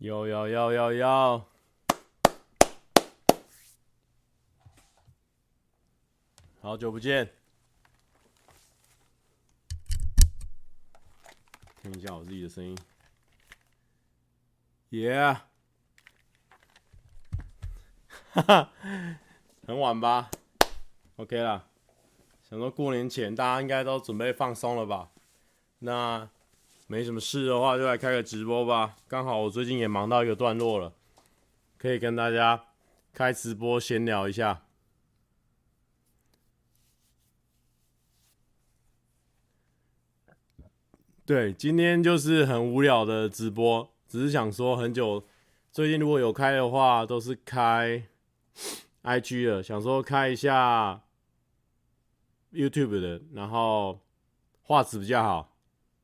有有有有有，好久不见，听一下我自己的声音耶哈哈，很晚吧？OK 啦，想说过年前大家应该都准备放松了吧？那。没什么事的话，就来开个直播吧。刚好我最近也忙到一个段落了，可以跟大家开直播闲聊一下。对，今天就是很无聊的直播，只是想说很久，最近如果有开的话，都是开 IG 的，想说开一下 YouTube 的，然后画质比较好。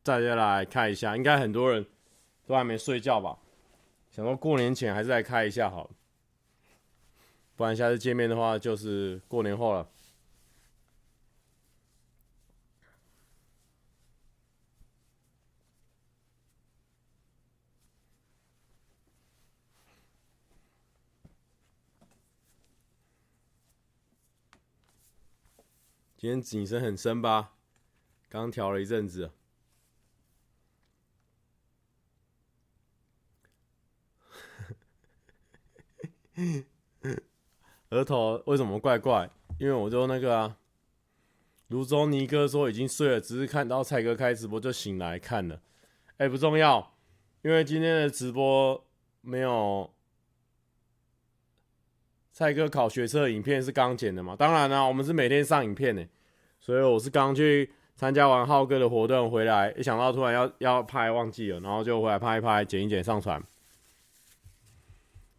大家来看一下，应该很多人都还没睡觉吧？想说过年前还是来开一下好，不然下次见面的话就是过年后了。今天景深很深吧？刚调了一阵子。额头为什么怪怪？因为我就那个啊，泸州尼哥说已经睡了，只是看到蔡哥开直播就醒来看了。哎，不重要，因为今天的直播没有蔡哥考学车影片是刚剪的嘛。当然啦、我们是每天上影片呢，所以我是刚去参加完浩哥的活动回来，一想到突然要要拍，忘记了，然后就回来拍一拍，剪一剪，上传。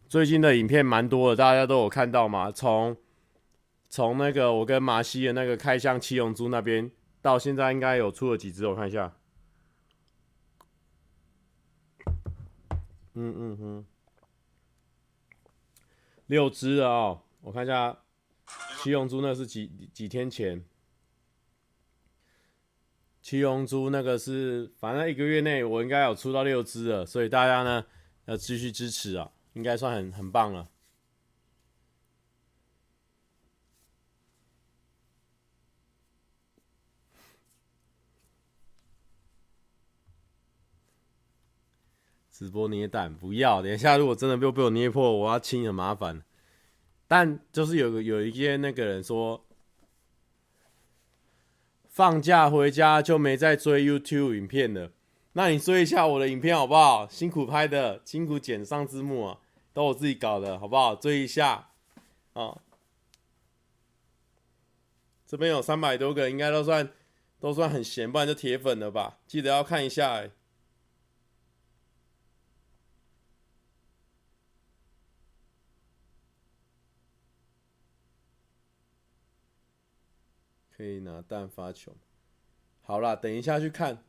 最近的影片蛮多的，大家都有看到吗？从从那个我跟马西的那个开箱七龙珠那边到现在，应该有出了几只？我看一下。嗯嗯嗯，六只了哦。我看一下七龙珠那是几几天前？七龙珠那个是反正一个月内我应该有出到六只了，所以大家呢要继续支持啊。应该算很很棒了。直播捏蛋不要，等一下如果真的被被我捏破，我要清很麻烦。但就是有有一些那个人说，放假回家就没再追 YouTube 影片了。那你追一下我的影片好不好？辛苦拍的，辛苦剪上字幕啊。都我自己搞的，好不好？追一下，啊，这边有三百多个，应该都算都算很闲，不然就铁粉了吧？记得要看一下，欸，可以拿蛋发球。好啦，等一下去看。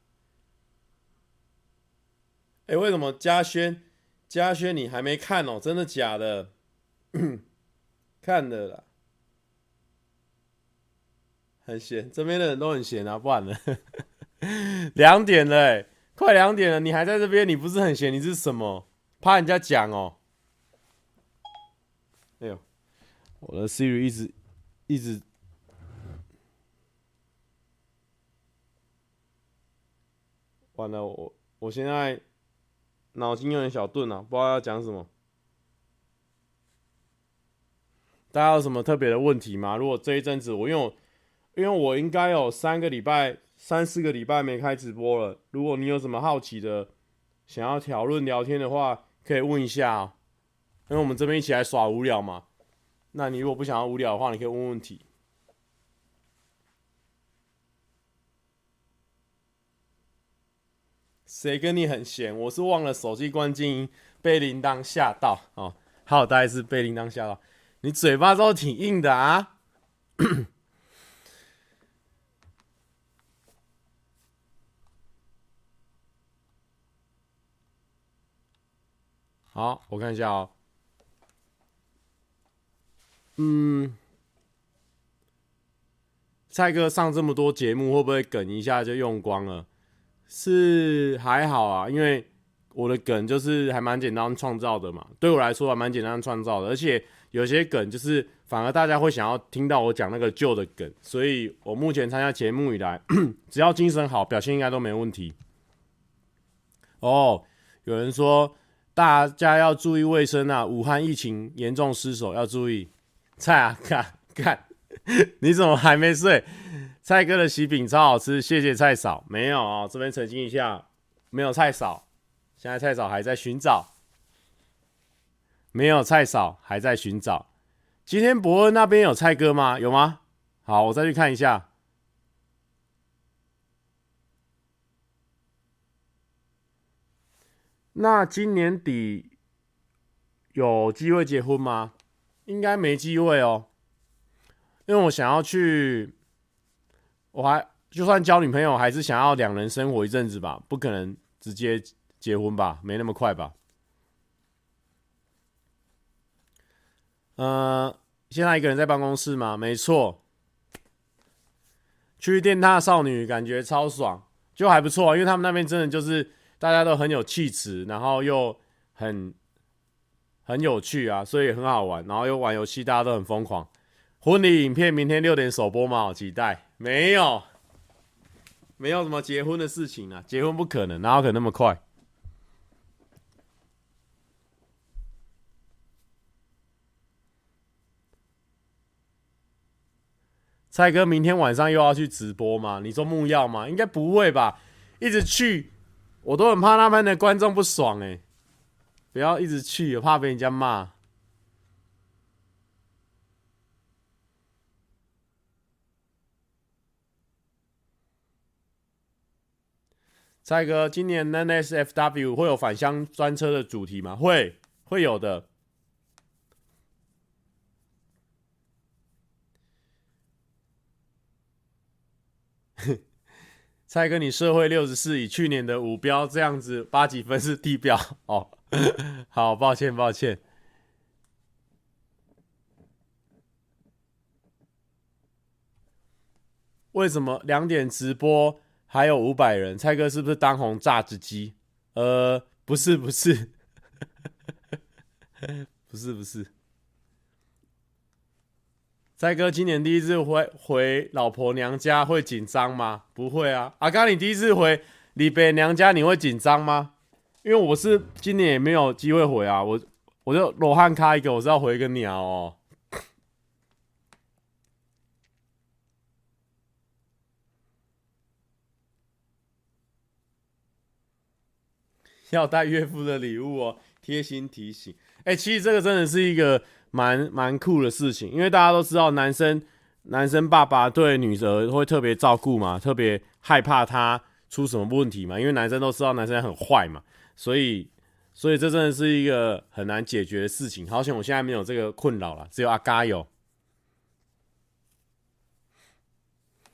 哎，为什么嘉轩？嘉轩，你还没看哦？真的假的？看了啦，很闲，这边的人都很闲啊，不然呢？两点了，哎，快两点了，你还在这边？你不是很闲？你是什么？怕人家讲哦？哎呦，我的 Siri 一直一直，完了，我我现在。脑筋有点小钝啊，不知道要讲什么。大家有什么特别的问题吗？如果这一阵子我因为我因为我应该有三个礼拜、三四个礼拜没开直播了。如果你有什么好奇的，想要讨论聊天的话，可以问一下喔。因为我们这边一起来耍无聊嘛。那你如果不想要无聊的话，你可以问问题。谁跟你很闲？我是忘了手机关静音，被铃铛吓到哦。好，大概是被铃铛吓到。你嘴巴都挺硬的啊。好，我看一下哦。嗯，蔡哥上这么多节目，会不会梗一下就用光了？是还好啊，因为我的梗就是还蛮简单创造的嘛，对我来说还蛮简单创造的，而且有些梗就是反而大家会想要听到我讲那个旧的梗，所以我目前参加节目以来，只要精神好，表现应该都没问题。哦，有人说大家要注意卫生啊，武汉疫情严重失守，要注意。菜啊，看看，你怎么还没睡？蔡哥的喜饼超好吃，谢谢蔡嫂。没有啊、哦，这边澄清一下，没有蔡嫂。现在蔡嫂还在寻找，没有蔡嫂还在寻找。今天伯恩那边有蔡哥吗？有吗？好，我再去看一下。那今年底有机会结婚吗？应该没机会哦，因为我想要去，我还就算交女朋友，还是想要两人生活一阵子吧，不可能直接结婚吧，没那么快吧。呃，现在一个人在办公室吗？没错，去电獭少女感觉超爽，就还不错，因为他们那边真的就是大家都很有气质，然后又很。很有趣啊，所以很好玩，然后又玩游戏，大家都很疯狂。婚礼影片明天六点首播吗？好期待。没有，没有什么结婚的事情啊，结婚不可能，哪有可能那么快？蔡哥明天晚上又要去直播吗？你说木曜吗？应该不会吧？一直去，我都很怕那边的观众不爽哎、不要一直去，我怕被人家骂。蔡哥，今年 NSFW 会有返乡专车的主题吗？会，会有的。蔡哥，你社会六十四，以去年的五标这样子八几分是地标 哦。好，抱歉，抱歉。为什么两点直播还有五百人？蔡哥是不是当红榨汁机？呃，不是，不是，不是，不是。蔡哥今年第一次回回老婆娘家会紧张吗？不会啊。阿刚，你第一次回李北娘家你会紧张吗？因为我是今年也没有机会回啊，我我就罗汉开一个，我是要回个鸟哦。要带岳父的礼物哦，贴心提醒。哎、其实这个真的是一个蛮蛮酷的事情，因为大家都知道男生男生爸爸对女儿会特别照顾嘛，特别害怕他出什么问题嘛，因为男生都知道男生很坏嘛。所以，所以这真的是一个很难解决的事情。好险，我现在没有这个困扰了，只有阿嘎有。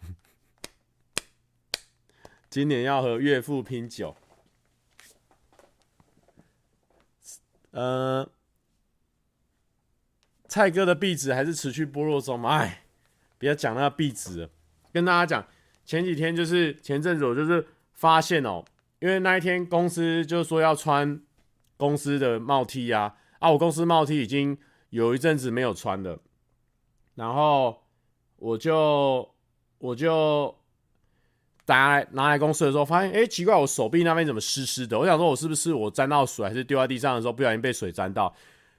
今年要和岳父拼酒。呃，蔡哥的壁纸还是持续剥落中吗？哎，不要讲那个壁纸，跟大家讲，前几天就是前阵子我就是发现哦。因为那一天公司就说要穿公司的帽 T 啊，啊，我公司帽 T 已经有一阵子没有穿了，然后我就我就拿来拿来公司的时候，发现哎，奇怪，我手臂那边怎么湿湿的？我想说，我是不是我沾到水，还是丢在地上的时候不小心被水沾到？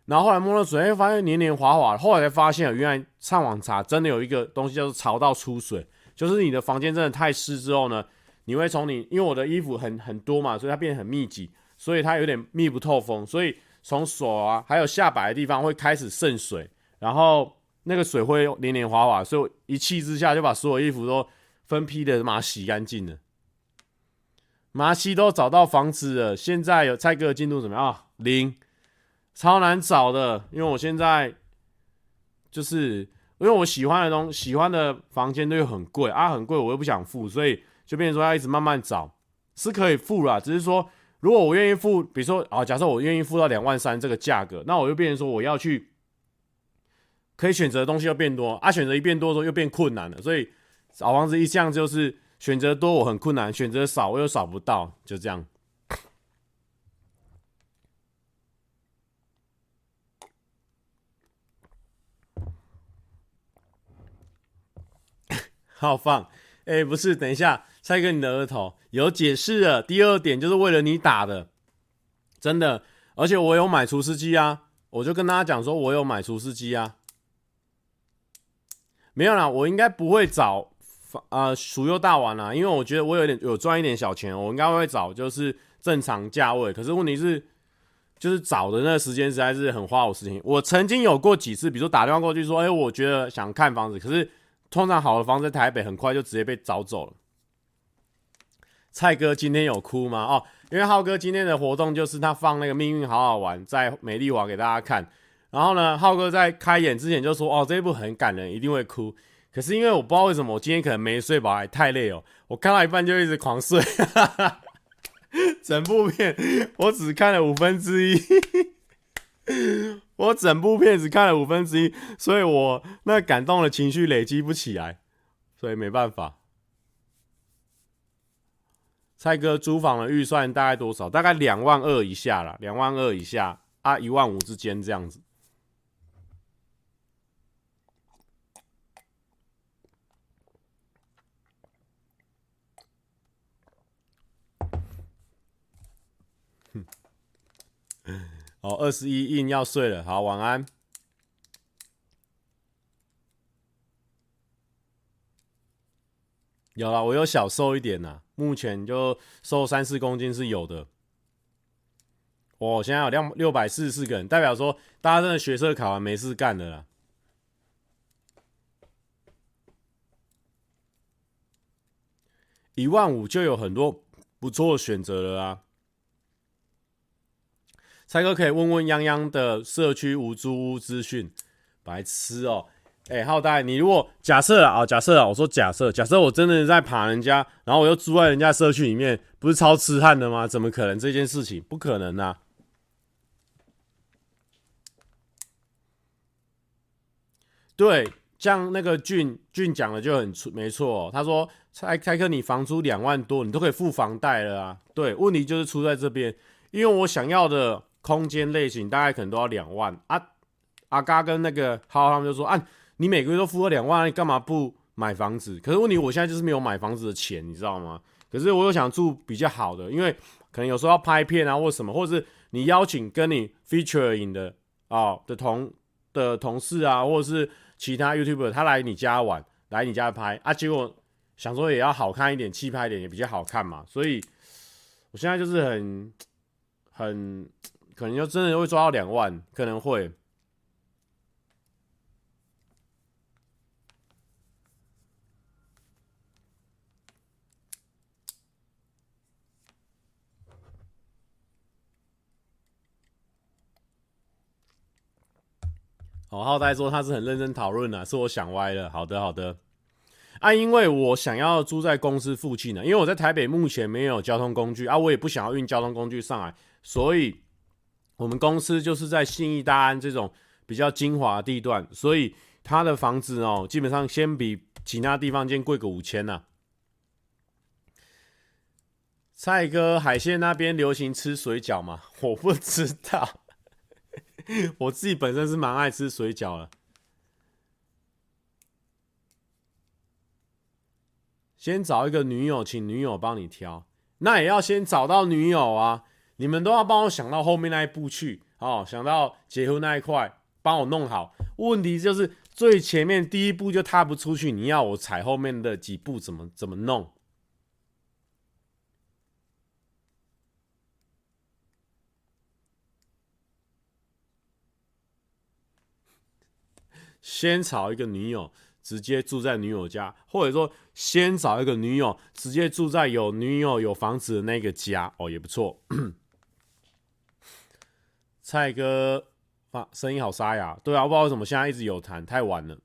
然后后来摸了水，哎，发现黏黏滑滑。后来才发现，原来上网查真的有一个东西叫做潮道出水，就是你的房间真的太湿之后呢。你会从你，因为我的衣服很很多嘛，所以它变得很密集，所以它有点密不透风，所以从手啊，还有下摆的地方会开始渗水，然后那个水会黏黏滑滑，所以我一气之下就把所有衣服都分批的把它洗干净了。麻西都找到房子了，现在有蔡哥的进度怎么样？啊，零，超难找的，因为我现在就是因为我喜欢的东喜欢的房间都又很贵啊，很贵我又不想付，所以。就变成说要一直慢慢找，是可以付啦，只是说如果我愿意付，比如说啊，假设我愿意付到两万三这个价格，那我就变成说我要去可以选择的东西又变多啊，选择一变多的时候又变困难了，所以小王子一向就是选择多我很困难，选择少我又少不到，就这样。好放，哎、不是，等一下，拆个你的额头，有解释了。第二点就是为了你打的，真的，而且我有买厨师机啊，我就跟大家讲说，我有买厨师机啊，没有啦，我应该不会找呃鼠又大王啦，因为我觉得我有点有赚一点小钱，我应该会找就是正常价位。可是问题是，就是找的那个时间实在是很花我时间。我曾经有过几次，比如说打电话过去说，哎、我觉得想看房子，可是。通常好的房子在台北很快就直接被找走了。蔡哥今天有哭吗？哦，因为浩哥今天的活动就是他放那个《命运好好玩》在美丽华给大家看。然后呢，浩哥在开演之前就说：“哦，这一部很感人，一定会哭。”可是因为我不知道为什么，我今天可能没睡饱，还太累哦。我看到一半就一直狂睡，整部片我只看了五分之一。我整部片只看了五分之一，所以我那感动的情绪累积不起来，所以没办法。蔡哥租房的预算大概多少？大概两万二以下啦，两万二以下啊，一万五之间这样子。哦，二十一硬要睡了，好，晚安。有了，我有小瘦一点呐，目前就瘦三四公斤是有的。我现在有六六百四十四个人，代表说大家真的学测考完没事干的啦。一万五就有很多不错的选择了啊。蔡哥可以问问泱泱的社区无租屋资讯，白痴哦！哎，浩代，你如果假设啊，假设啊，我说假设，假设我真的在爬人家，然后我又住在人家社区里面，不是超痴汉的吗？怎么可能这件事情？不可能啊！对，像那个俊俊讲的就很没错哦，他说蔡蔡哥，你房租两万多，你都可以付房贷了啊。对，问题就是出在这边，因为我想要的。空间类型大概可能都要两万啊！阿嘎跟那个浩他们就说：“啊，你每个月都付了两万，你干嘛不买房子？”可是问题我现在就是没有买房子的钱，你知道吗？可是我又想住比较好的，因为可能有时候要拍片啊，或什么，或者是你邀请跟你 featuring 的哦的同的同事啊，或者是其他 YouTuber 他来你家玩，来你家拍啊，结果想说也要好看一点，气派一点也比较好看嘛，所以我现在就是很很。可能就真的会抓到两万，可能会。哦，浩代说他是很认真讨论的，是我想歪了。好的，好的。啊，因为我想要住在公司附近呢，因为我在台北目前没有交通工具啊，我也不想要运交通工具上来，所以。我们公司就是在信义大安这种比较精华地段，所以他的房子哦，基本上先比其他地方先贵个五千呐。蔡哥，海鲜那边流行吃水饺吗？我不知道，我自己本身是蛮爱吃水饺的。先找一个女友，请女友帮你挑，那也要先找到女友啊。你们都要帮我想到后面那一步去哦，想到结婚那一块，帮我弄好。问题就是最前面第一步就踏不出去，你要我踩后面的几步怎么怎么弄？先找一个女友，直接住在女友家，或者说先找一个女友，直接住在有女友有房子的那个家哦，也不错。蔡哥，发声音好沙哑。对啊，我不知道为什么现在一直有痰，太晚了。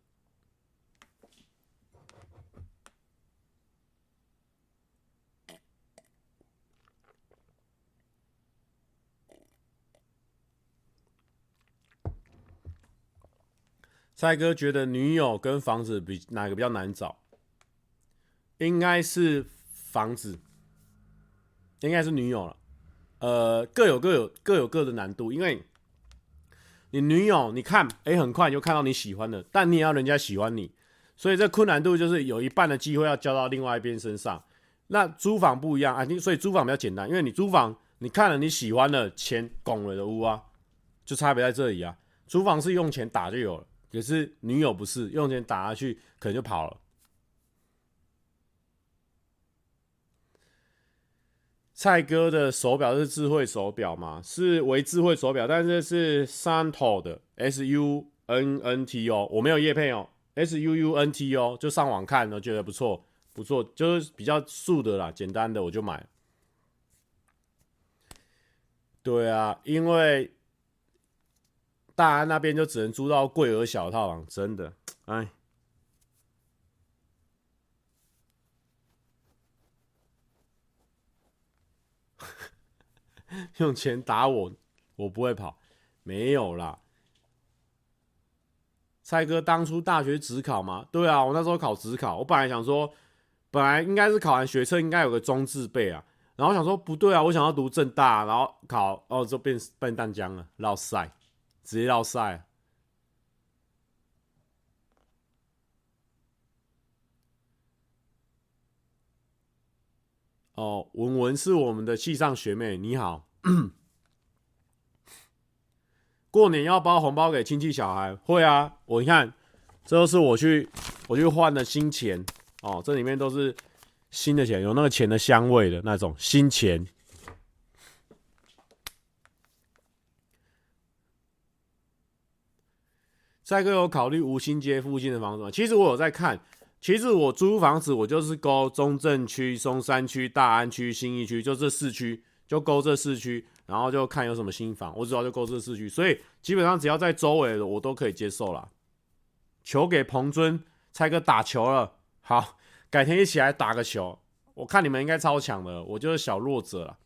蔡哥觉得女友跟房子比哪个比较难找？应该是房子，应该是女友了。呃，各有各有各有各的难度，因为你女友，你看，哎、很快就看到你喜欢的，但你也要人家喜欢你，所以这困难度就是有一半的机会要交到另外一边身上。那租房不一样啊，所以租房比较简单，因为你租房你看了你喜欢的钱拱了的屋啊，就差别在这里啊。租房是用钱打就有了，可是女友不是用钱打下去可能就跑了。蔡哥的手表是智慧手表吗？是为智慧手表，但是是 Sunto 的 S U N N T O，我没有叶配哦，S U U N T O 就上网看，我觉得不错，不错，就是比较素的啦，简单的我就买。对啊，因为大安那边就只能租到贵而小套房，真的，哎。用钱打我，我不会跑，没有啦。蔡哥当初大学只考吗？对啊，我那时候考只考，我本来想说，本来应该是考完学车应该有个中字辈啊，然后想说不对啊，我想要读正大，然后考哦就变笨蛋江了，绕赛，直接绕赛。哦，文文是我们的系上学妹，你好。过年要包红包给亲戚小孩，会啊。我你看，这都是我去我去换的新钱哦，这里面都是新的钱，有那个钱的香味的那种新钱。蔡哥有考虑吴兴街附近的房子吗？其实我有在看，其实我租房子我就是勾中正区、松山区、大安区、新义区，就这四区。就勾这四区，然后就看有什么新房，我主要就勾这四区，所以基本上只要在周围的我都可以接受啦。球给彭尊，蔡哥打球了，好，改天一起来打个球。我看你们应该超强的，我就是小弱者了。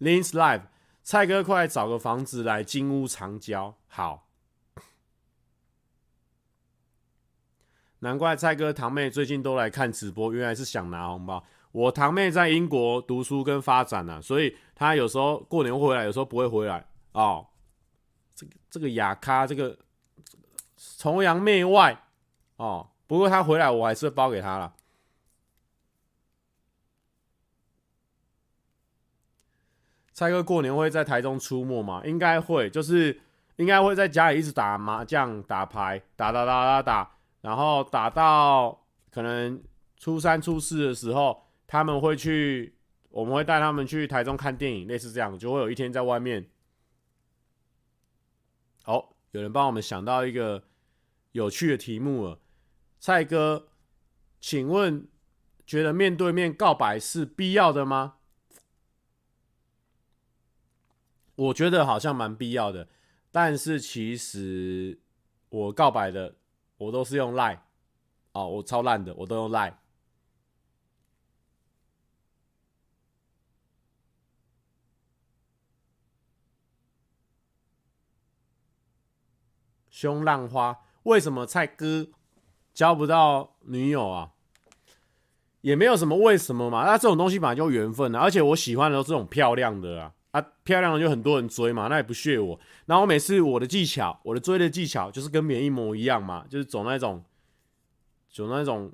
Lin's Life，蔡哥快来找个房子来金屋藏娇，好。难怪蔡哥堂妹最近都来看直播，原来是想拿红包。我堂妹在英国读书跟发展呢、啊，所以她有时候过年会回来，有时候不会回来哦。这个这个哑咖，这个崇洋媚外哦。不过她回来，我还是包给她了。蔡哥过年会在台中出没吗？应该会，就是应该会在家里一直打麻将、打牌，打打打打打，然后打到可能初三、初四的时候。他们会去，我们会带他们去台中看电影，类似这样，就会有一天在外面。好，有人帮我们想到一个有趣的题目了，蔡哥，请问，觉得面对面告白是必要的吗？我觉得好像蛮必要的，但是其实我告白的，我都是用赖，哦，我超烂的，我都用赖。凶浪花，为什么蔡哥交不到女友啊？也没有什么为什么嘛，那这种东西本来就缘分啊。而且我喜欢的都是这种漂亮的啊，啊，漂亮的就很多人追嘛，那也不屑我。然后每次我的技巧，我的追的技巧就是跟别人一模一样嘛，就是走那种，走那种，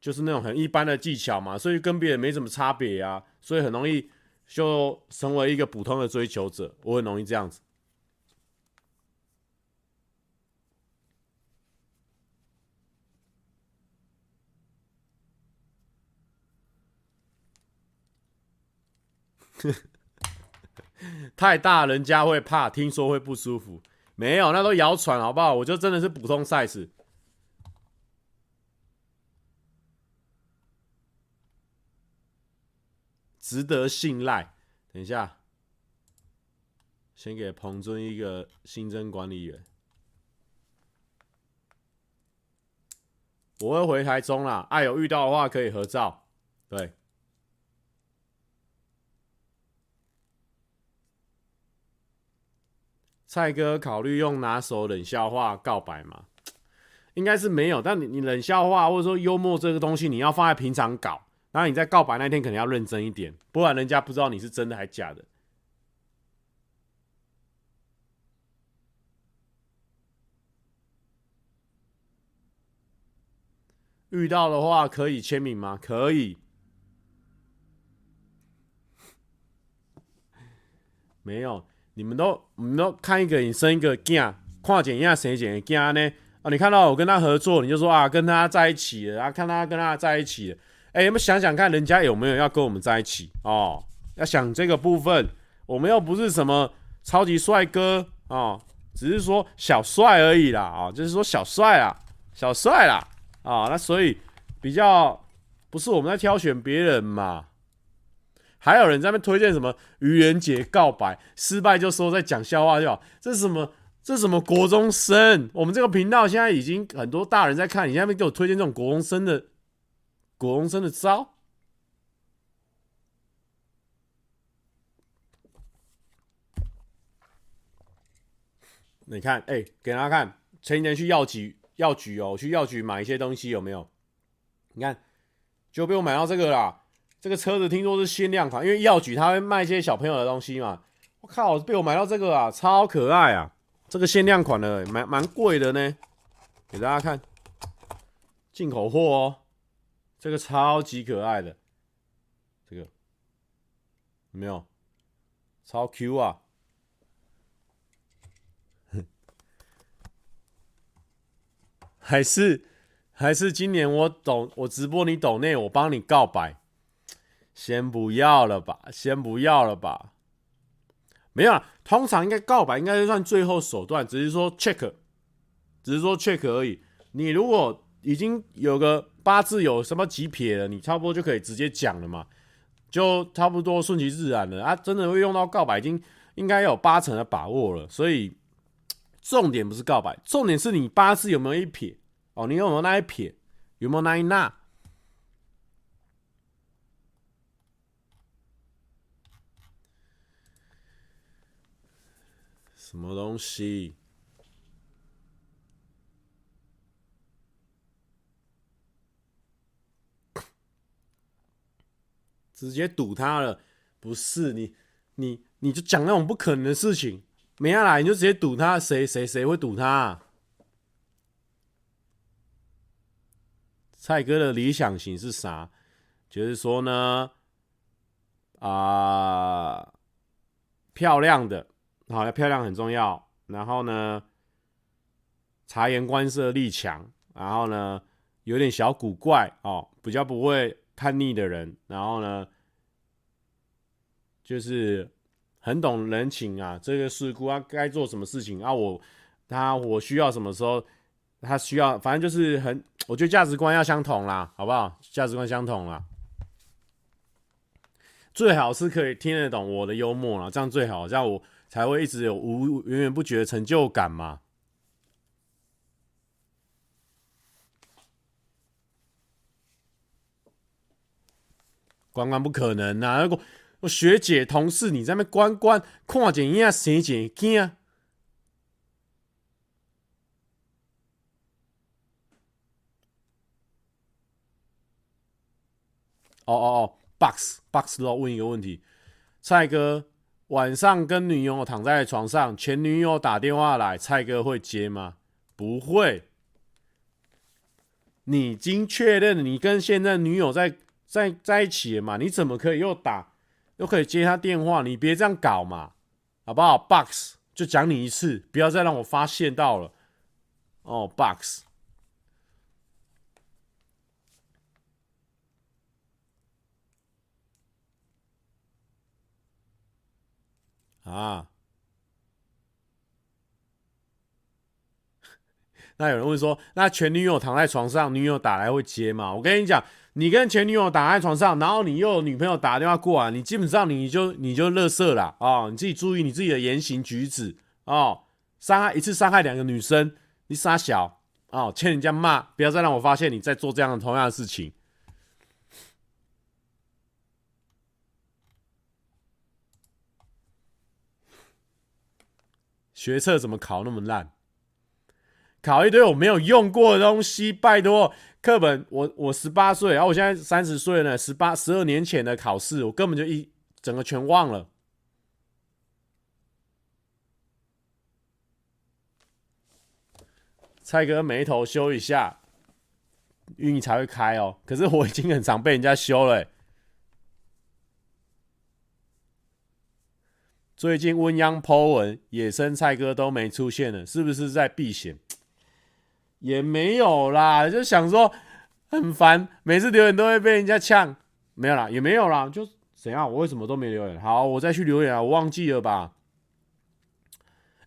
就是那种很一般的技巧嘛，所以跟别人没什么差别啊，所以很容易就成为一个普通的追求者，我很容易这样子。太大，人家会怕，听说会不舒服。没有，那都谣传，好不好？我就真的是普通 size，值得信赖。等一下，先给彭尊一个新增管理员。我会回台中啦，爱有遇到的话可以合照。对。蔡哥考虑用拿手冷笑话告白吗？应该是没有。但你你冷笑话或者说幽默这个东西，你要放在平常搞。然后你在告白那天可能要认真一点，不然人家不知道你是真的还是假的。遇到的话可以签名吗？可以。没有，你们都你们都看一个，你生一个囝，看见一下谁捡囝呢？啊，你看到我跟他合作，你就说啊，跟他在一起了，啊，看他跟他在一起了。哎，有没有想想看，人家有没有要跟我们在一起哦？要想这个部分，我们又不是什么超级帅哥哦，只是说小帅而已啦啊，哦，就是说小帅啦，小帅啦啊，哦，那所以比较不是我们在挑选别人嘛。还有人在那边推荐什么愚人节告白失败就说在讲笑话就好，这是什么？这是什么国中生？我们这个频道现在已经很多大人在看，你下面给我推荐这种国中生的国中生的招？你看，哎、给大家看，前几天去药局，药局哦，去药局买一些东西有没有？你看，就被我买到这个啦。这个车子听说是限量款，因为药局他会卖一些小朋友的东西嘛。我靠，被我买到这个啊，超可爱啊！这个限量款的，蛮蛮贵的呢。给大家看，进口货哦。这个超级可爱的，这个有没有？超 Q 啊！还是还是今年我抖我直播你抖内，我帮你告白。先不要了吧，先不要了吧。没有啊，通常应该告白应该是算最后手段，只是说 check，只是说 check 而已。你如果已经有个八字有什么几撇了，你差不多就可以直接讲了嘛，就差不多顺其自然了啊。真的会用到告白，已经应该有八成的把握了。所以重点不是告白，重点是你八字有没有一撇哦，你有没有那一撇，有没有那一捺。什么东西？直接堵他了？不是你，你你就讲那种不可能的事情，没下来你就直接堵他，谁谁谁会堵他啊？蔡哥的理想型是啥？就是说呢，啊、漂亮的。好，要漂亮很重要。然后呢，察言观色力强。然后呢，有点小古怪哦，比较不会叛逆的人。然后呢，就是很懂人情啊。这个事故啊，该做什么事情啊？我他我需要什么时候，他需要，反正就是很，我觉得价值观要相同啦，好不好？价值观相同啦，最好是可以听得懂我的幽默啦，这样最好，这样我。才会一直有无源源不绝的成就感嘛？关关不可能啊！如果我学姐同事你在那边关关看见一下生姐惊？哦哦哦，box box 都要问一个问题，蔡哥。晚上跟女友躺在床上，前女友打电话来，蔡哥会接吗？不会。你已经确认你跟现在女友在在在一起了嘛？你怎么可以又打又可以接她电话？你别这样搞嘛，好不好？Box 就讲你一次，不要再让我发现到了。哦，Box。啊，那有人问说，那前女友躺在床上，女友打来会接吗？我跟你讲，你跟前女友打在床上，然后你又有女朋友打电话过来，你基本上你就你就乐色了啊、哦！你自己注意你自己的言行举止哦，伤害一次伤害两个女生，你傻小哦，欠人家骂，不要再让我发现你在做这样的同样的事情。学测怎么考那么烂？考一堆我没有用过的东西，拜托课本。我我十八岁，然后我现在三十岁了，十八十二年前的考试，我根本就一整个全忘了。蔡哥眉头修一下，运营才会开哦。可是我已经很常被人家修了。最近温央 po 文，野生菜哥都没出现了，是不是在避嫌？也没有啦，就想说很烦，每次留言都会被人家呛。没有啦，也没有啦，就怎样？我为什么都没留言？好，我再去留言啊，我忘记了吧？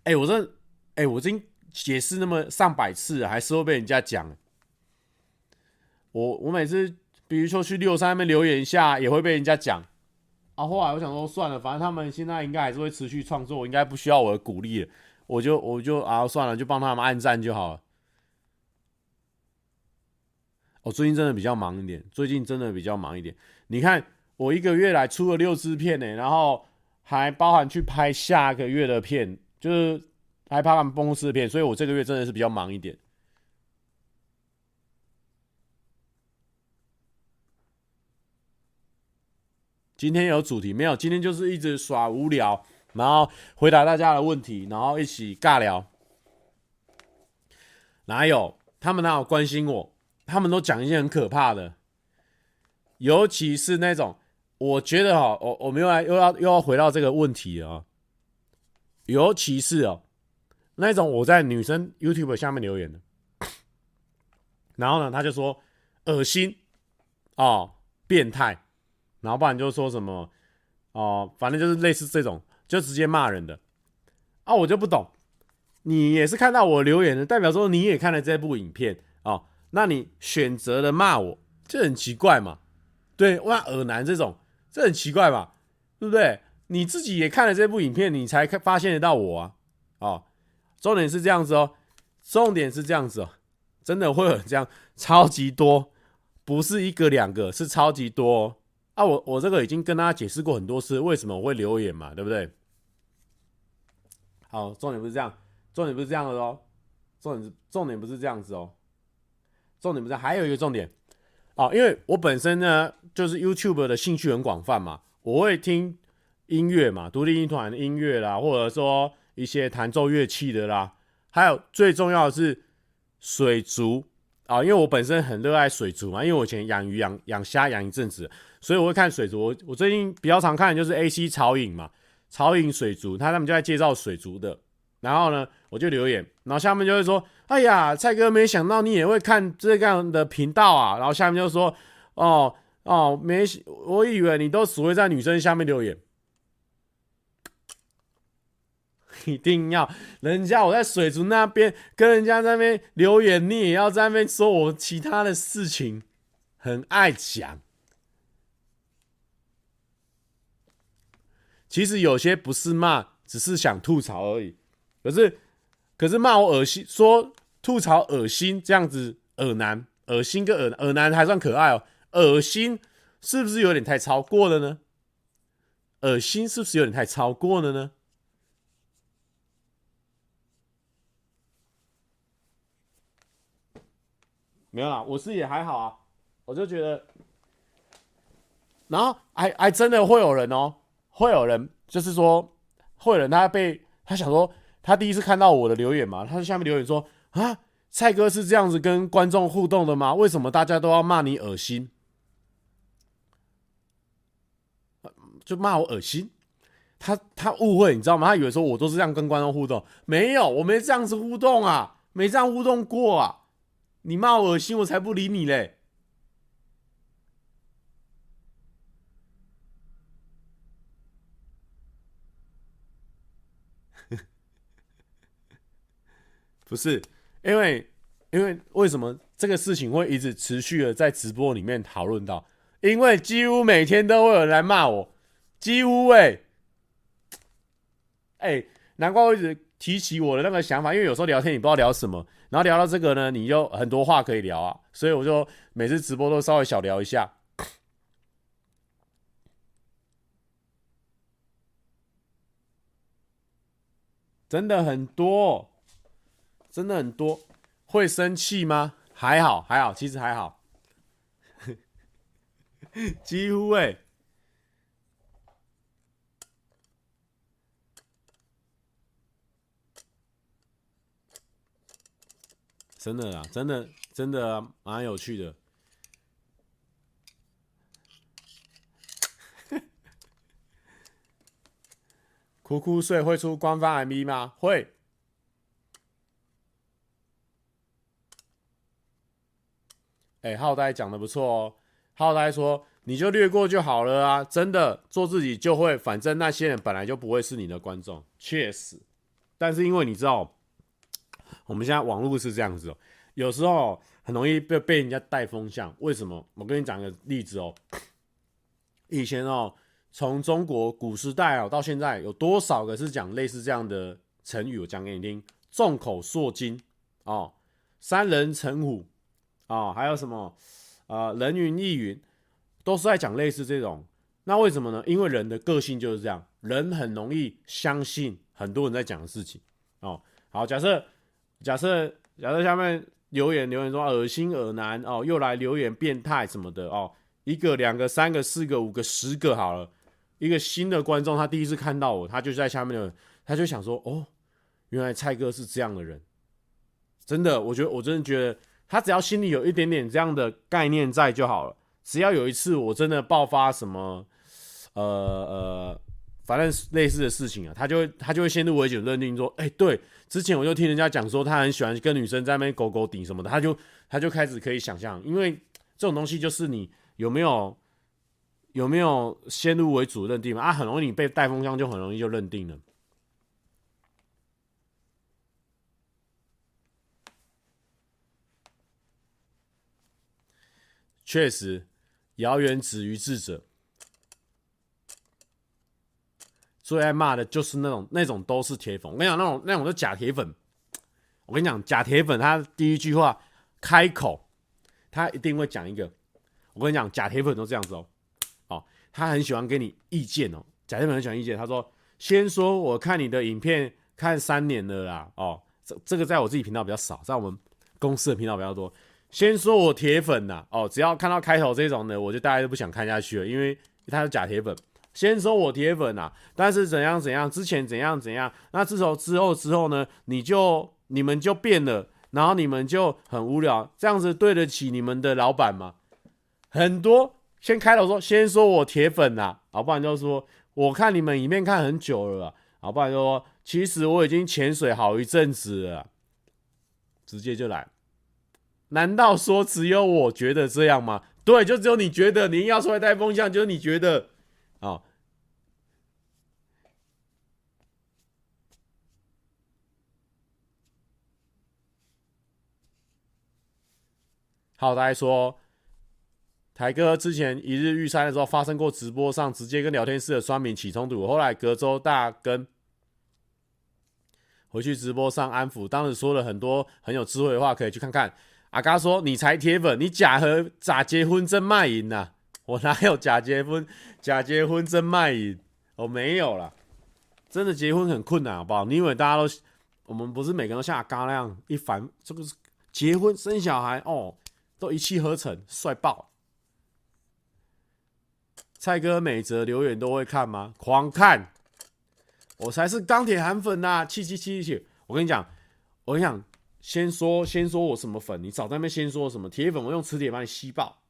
哎、我这，哎、我已经解释那么上百次了，还是会被人家讲。我我每次，比如说去六三那边留言一下，也会被人家讲。啊，后来我想说算了，反正他们现在应该还是会持续创作，应该不需要我的鼓励，我就我就啊算了，就帮他们按赞就好了。我最近真的比较忙一点，最近真的比较忙一点。你看，我一个月来出了六支片呢，然后还包含去拍下个月的片，就是还拍完公司的片，所以我这个月真的是比较忙一点。今天有主题没有？今天就是一直耍无聊，然后回答大家的问题，然后一起尬聊。哪有？他们哪有关心我？他们都讲一些很可怕的，尤其是那种，我觉得哈，我我们又来又要又要回到这个问题啊，尤其是哦，那种我在女生 YouTube 下面留言的，然后呢，他就说恶心哦，变态，然后不然就说什么哦，反正就是类似这种，就直接骂人的啊，我就不懂，你也是看到我留言的，代表说你也看了这部影片哦。那你选择了骂我，这很奇怪嘛？对，哇，尔男这种，这很奇怪嘛？对不对？你自己也看了这部影片，你才看发现得到我啊！哦，重点是这样子哦，重点是这样子哦，真的会有这样超级多，不是一个两个，是超级多哦。啊！我我这个已经跟大家解释过很多次，为什么我会留言嘛？对不对？好，重点不是这样，重点不是这样的哦，重点是重点不是这样子哦。重点不是还有一个重点哦，因为我本身呢就是 YouTube 的兴趣很广泛嘛，我会听音乐嘛，独立音团的音乐啦，或者说一些弹奏乐器的啦，还有最重要的是水族啊，因为我本身很热爱水族嘛，因为我以前养鱼养养虾养一阵子，所以我会看水族。我我最近比较常看的就是 AC 潮影嘛，潮影水族，他他们就在介绍水族的，然后呢我就留言，然后下面就会说。哎呀，蔡哥，没想到你也会看这样的频道啊！然后下面就说：“哦哦，没，我以为你都只会在女生下面留言，一定要人家我在水族那边跟人家在那边留言，你也要在那边说我其他的事情，很爱讲。其实有些不是骂，只是想吐槽而已。可是，可是骂我恶心，说。”吐槽恶心这样子，恶男，恶心跟恶恶男还算可爱哦。恶心是不是有点太超过了呢？恶心是不是有点太超过了呢？没有啦，我是也还好啊。我就觉得，然后还还真的会有人哦，会有人就是说，会有人他被他想说，他第一次看到我的留言嘛，他在下面留言说。啊，蔡哥是这样子跟观众互动的吗？为什么大家都要骂你恶心？就骂我恶心？他他误会，你知道吗？他以为说我都是这样跟观众互动，没有，我没这样子互动啊，没这样互动过啊。你骂我恶心，我才不理你嘞。不是。因为，因为为什么这个事情会一直持续的在直播里面讨论到？因为几乎每天都会有人来骂我，几乎哎、欸，哎、难怪我一直提起我的那个想法，因为有时候聊天你不知道聊什么，然后聊到这个呢，你就很多话可以聊啊，所以我就每次直播都稍微小聊一下，真的很多。真的很多，会生气吗？还好，还好，其实还好，几乎哎、真的啊，真的真的蛮有趣的。哭哭睡会出官方 MV 吗？会。哎、浩呆讲的不错哦。浩呆说：“你就略过就好了啊，真的做自己就会，反正那些人本来就不会是你的观众。”确实，但是因为你知道，我们现在网络是这样子哦，有时候很容易被被人家带风向。为什么？我跟你讲个例子哦。以前哦。从中国古时代哦到现在，有多少个是讲类似这样的成语？我讲给你听：众口铄金哦，三人成虎哦，还有什么呃人云亦云，都是在讲类似这种。那为什么呢？因为人的个性就是这样，人很容易相信很多人在讲的事情哦。好，假设假设假设下面留言留言说恶心恶男哦，又来留言变态什么的哦，一个两个三个四个五个十个好了。一个新的观众，他第一次看到我，他就在下面的，他就想说：“哦，原来蔡哥是这样的人。”真的，我觉得我真的觉得，他只要心里有一点点这样的概念在就好了。只要有一次我真的爆发什么，呃呃，反正类似的事情啊，他就会他就会先入为主认定说：“哎，对，之前我就听人家讲说他很喜欢跟女生在那边勾勾顶什么的。”他就他就开始可以想象，因为这种东西就是你有没有。有没有先入为主认定嘛？啊，很容易你被带风向，就很容易就认定了。确实，谣言止于智者。最爱骂的就是那种那种都是铁粉。我跟你讲，那种那种是假铁粉。我跟你讲，假铁粉他第一句话开口，他一定会讲一个。我跟你讲，假铁粉都这样子哦。哦他很喜欢给你意见哦，假铁粉很喜欢意见。他说：“先说我看你的影片看三年了啦，哦，这这个在我自己频道比较少，在我们公司的频道比较多。先说我铁粉呐，哦，只要看到开头这种的，我就大概都不想看下去了，因为他是假铁粉。先说我铁粉啊，但是怎样怎样，之前怎样怎样，那自从之后之后呢，你就你们就变了，然后你们就很无聊，这样子对得起你们的老板吗？很多。”先开头说，先说我铁粉呐，好，不然就说我看你们一面看很久了，好，不然就说其实我已经潜水好一阵子了，直接就来。难道说只有我觉得这样吗？对，就只有你觉得，你要出来带风向，就是你觉得，啊。好，大家说。台哥之前一日遇山的时候，发生过直播上直接跟聊天室的酸民起冲突，后来隔周大跟回去直播上安抚，当时说了很多很有智慧的话，可以去看看。阿嘎说：“你才铁粉，你假和假结婚真卖淫呐！我哪有假结婚？假结婚真卖淫？我没有啦，真的结婚很困难，好不好？你以为大家都我们不是每个人都像阿嘎那样一凡，这个是结婚生小孩哦，都一气呵成，帅爆！”蔡哥每则留言都会看吗？狂看，我才是钢铁韩粉呐、啊！气气气气！我跟你讲，我跟你讲，先说先说我什么粉，你早在那边先说什么铁粉，我用磁铁把你吸爆。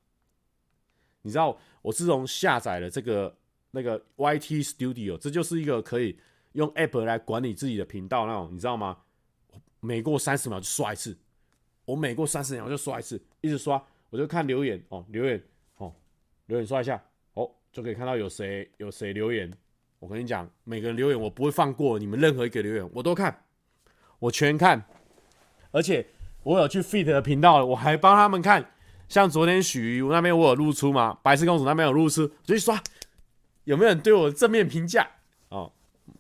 你知道，我自从下载了这个那个 YT Studio，这就是一个可以用 App 来管理自己的频道那种，你知道吗？每过三十秒就刷一次，我每过三十秒就刷一次，一直刷，我就看留言哦，留言哦，留言刷一下哦。就可以看到有谁有谁留言，我跟你讲，每个人留言我不会放过你们任何一个留言，我都看，我全看，而且我有去 Fit 的频道，我还帮他们看，像昨天许那边我有露出嘛，白痴公主那边有露出，就去刷有没有人对我正面评价哦，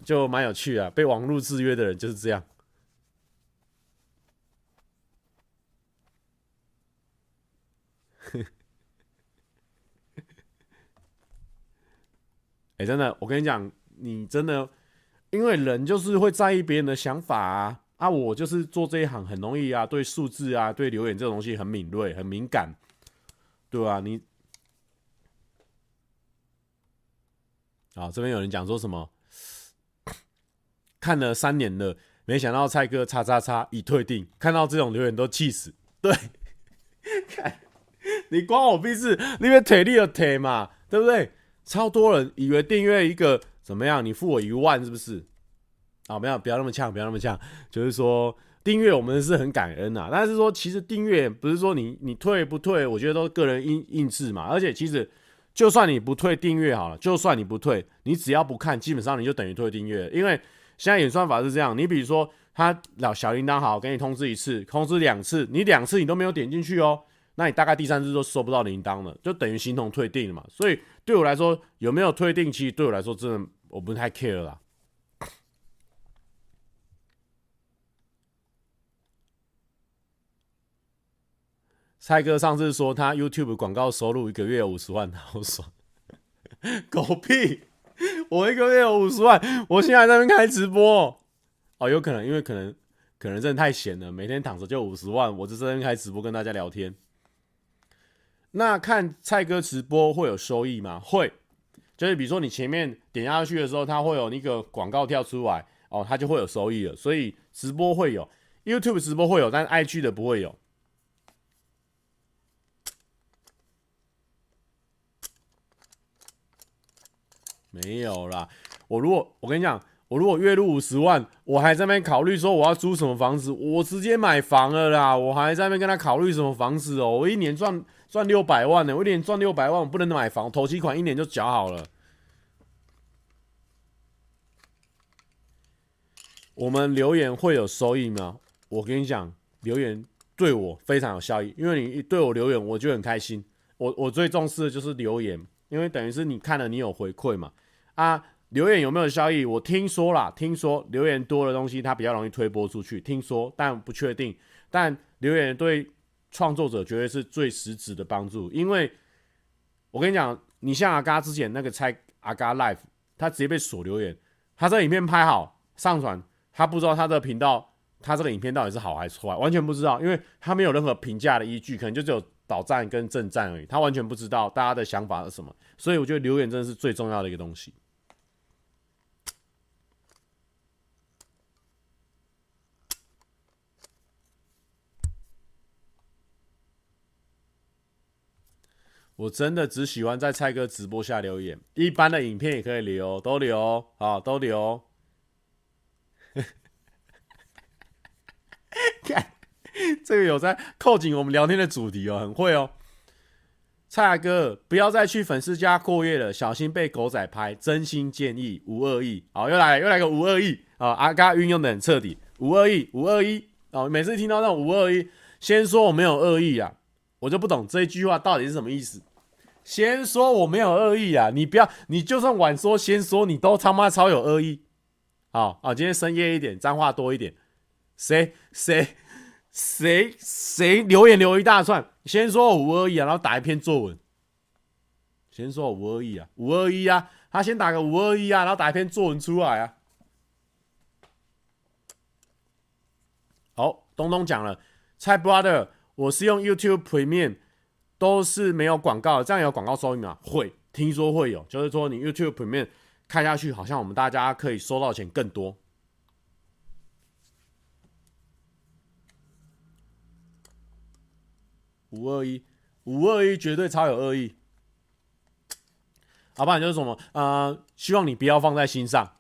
就蛮有趣啊，被网络制约的人就是这样。欸、真的，我跟你讲，你真的，因为人就是会在意别人的想法啊啊！我就是做这一行，很容易啊，对数字啊，对留言这种东西很敏锐、很敏感，对吧、啊？你啊，这边有人讲说什么？看了三年了，没想到蔡哥叉叉叉已退订，看到这种留言都气死。对，看，你关我屁事！你别腿力的腿嘛，对不对？超多人以为订阅一个怎么样？你付我一万是不是？啊，不要不要那么呛，不要那么呛。就是说订阅我们是很感恩呐，但是说其实订阅不是说你你退不退，我觉得都是个人印印制嘛。而且其实就算你不退订阅好了，就算你不退，你只要不看，基本上你就等于退订阅。因为现在演算法是这样，你比如说他老小铃铛好，给你通知一次，通知两次，你两次你都没有点进去哦。那你大概第三次都收不到铃铛了，就等于形同退订了嘛。所以对我来说，有没有退订，其实对我来说真的我不太 care 啦。蔡哥上次说他 YouTube 广告收入一个月有五十万，好爽！狗屁！我一个月有五十万，我现在在那边开直播哦，有可能因为可能可能真的太闲了，每天躺着就五十万，我就在那边开直播跟大家聊天。那看蔡哥直播会有收益吗？会，就是比如说你前面点下去的时候，它会有那个广告跳出来哦，它就会有收益了。所以直播会有，YouTube 直播会有，但是 IG 的不会有。没有啦，我如果我跟你讲，我如果月入五十万，我还在那边考虑说我要租什么房子，我直接买房了啦。我还在那边跟他考虑什么房子哦，我一年赚。赚六百万呢，我一年赚六百万，我不能买房，头期款一年就缴好了。我们留言会有收益吗？我跟你讲，留言对我非常有效益，因为你对我留言，我就很开心。我我最重视的就是留言，因为等于是你看了，你有回馈嘛。啊，留言有没有效益？我听说啦，听说留言多的东西它比较容易推播出去，听说，但不确定。但留言对。创作者绝对是最实质的帮助，因为我跟你讲，你像阿嘎之前那个猜阿嘎 Live，他直接被锁留言，他这影片拍好上传，他不知道他的频道，他这个影片到底是好还是坏，完全不知道，因为他没有任何评价的依据，可能就只有倒赞跟正赞而已，他完全不知道大家的想法是什么，所以我觉得留言真的是最重要的一个东西。我真的只喜欢在蔡哥直播下留言，一般的影片也可以留，都留啊，都留。看，这个有在扣紧我们聊天的主题哦，很会哦。蔡哥，不要再去粉丝家过夜了，小心被狗仔拍。真心建议，无恶意。好，又来又来个无恶意啊！阿嘎运用的很彻底，无恶意，无恶意。哦，每次听到那种无恶意，先说我没有恶意啊，我就不懂这一句话到底是什么意思。先说我没有恶意啊！你不要，你就算晚说先说，你都他妈超有恶意。好啊，今天深夜一点，脏话多一点。谁谁谁谁留言留一大串，先说五二一啊，然后打一篇作文。先说五二一啊，五二一啊，他先打个五二一啊，然后打一篇作文出来啊。好，东东讲了，蔡 brother，我是用 YouTube 平面。都是没有广告，这样有广告收益吗？会，听说会有，就是说你 YouTube 里面看下去，好像我们大家可以收到钱更多。五二一，五二一绝对超有恶意。好吧，就是什么？呃，希望你不要放在心上，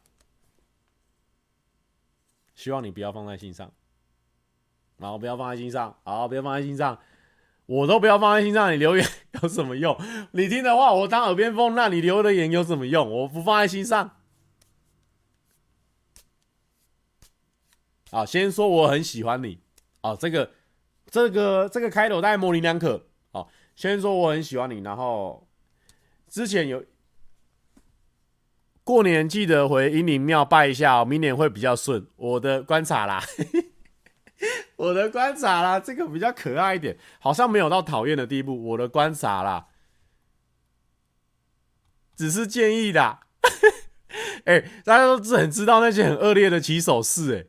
希望你不要放在心上，然后不要放在心上，好，不要放在心上。我都不要放在心上，你留言 有什么用？你听的话，我当耳边风。那你留的言有什么用？我不放在心上。好，先说我很喜欢你。哦，这个，这个，这个开头大概模棱两可。好，先说我很喜欢你，然后之前有过年记得回阴灵庙拜一下，明年会比较顺。我的观察啦。我的观察啦，这个比较可爱一点，好像没有到讨厌的地步。我的观察啦，只是建议的。哎、大家都很知道那些很恶劣的起手式，哎，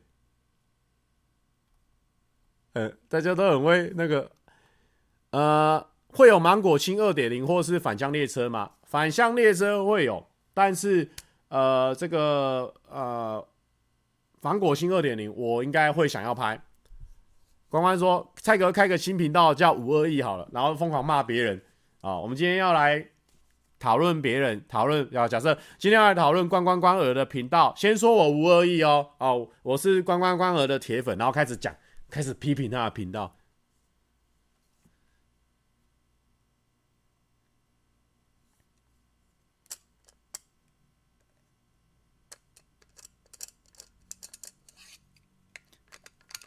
呃，大家都很会那个，呃，会有芒果青二点零或是返乡列车吗？返乡列车会有，但是呃，这个呃，芒果青二点零我应该会想要拍。关关说蔡哥开个新频道叫五二亿好了，然后疯狂骂别人啊。我们今天要来讨论别人，讨论要假设今天要来讨论关关关儿的频道，先说我五二亿哦哦，我是关关关儿的铁粉，然后开始讲，开始批评他的频道。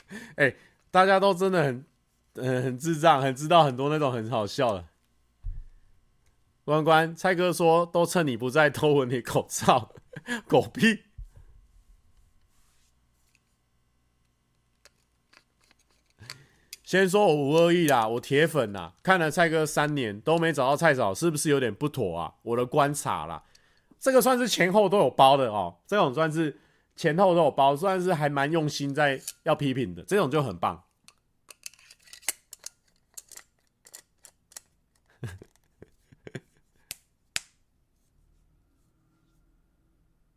哎、大家都真的很，很，很智障，很知道很多那种很好笑的。关关，蔡哥说都趁你不在偷闻你口罩，狗屁！先说我五二亿啦，我铁粉呐，看了蔡哥三年都没找到蔡嫂，是不是有点不妥啊？我的观察啦，这个算是前后都有包的哦，这种算是。前后都有包，算是还蛮用心在要批评的，这种就很棒。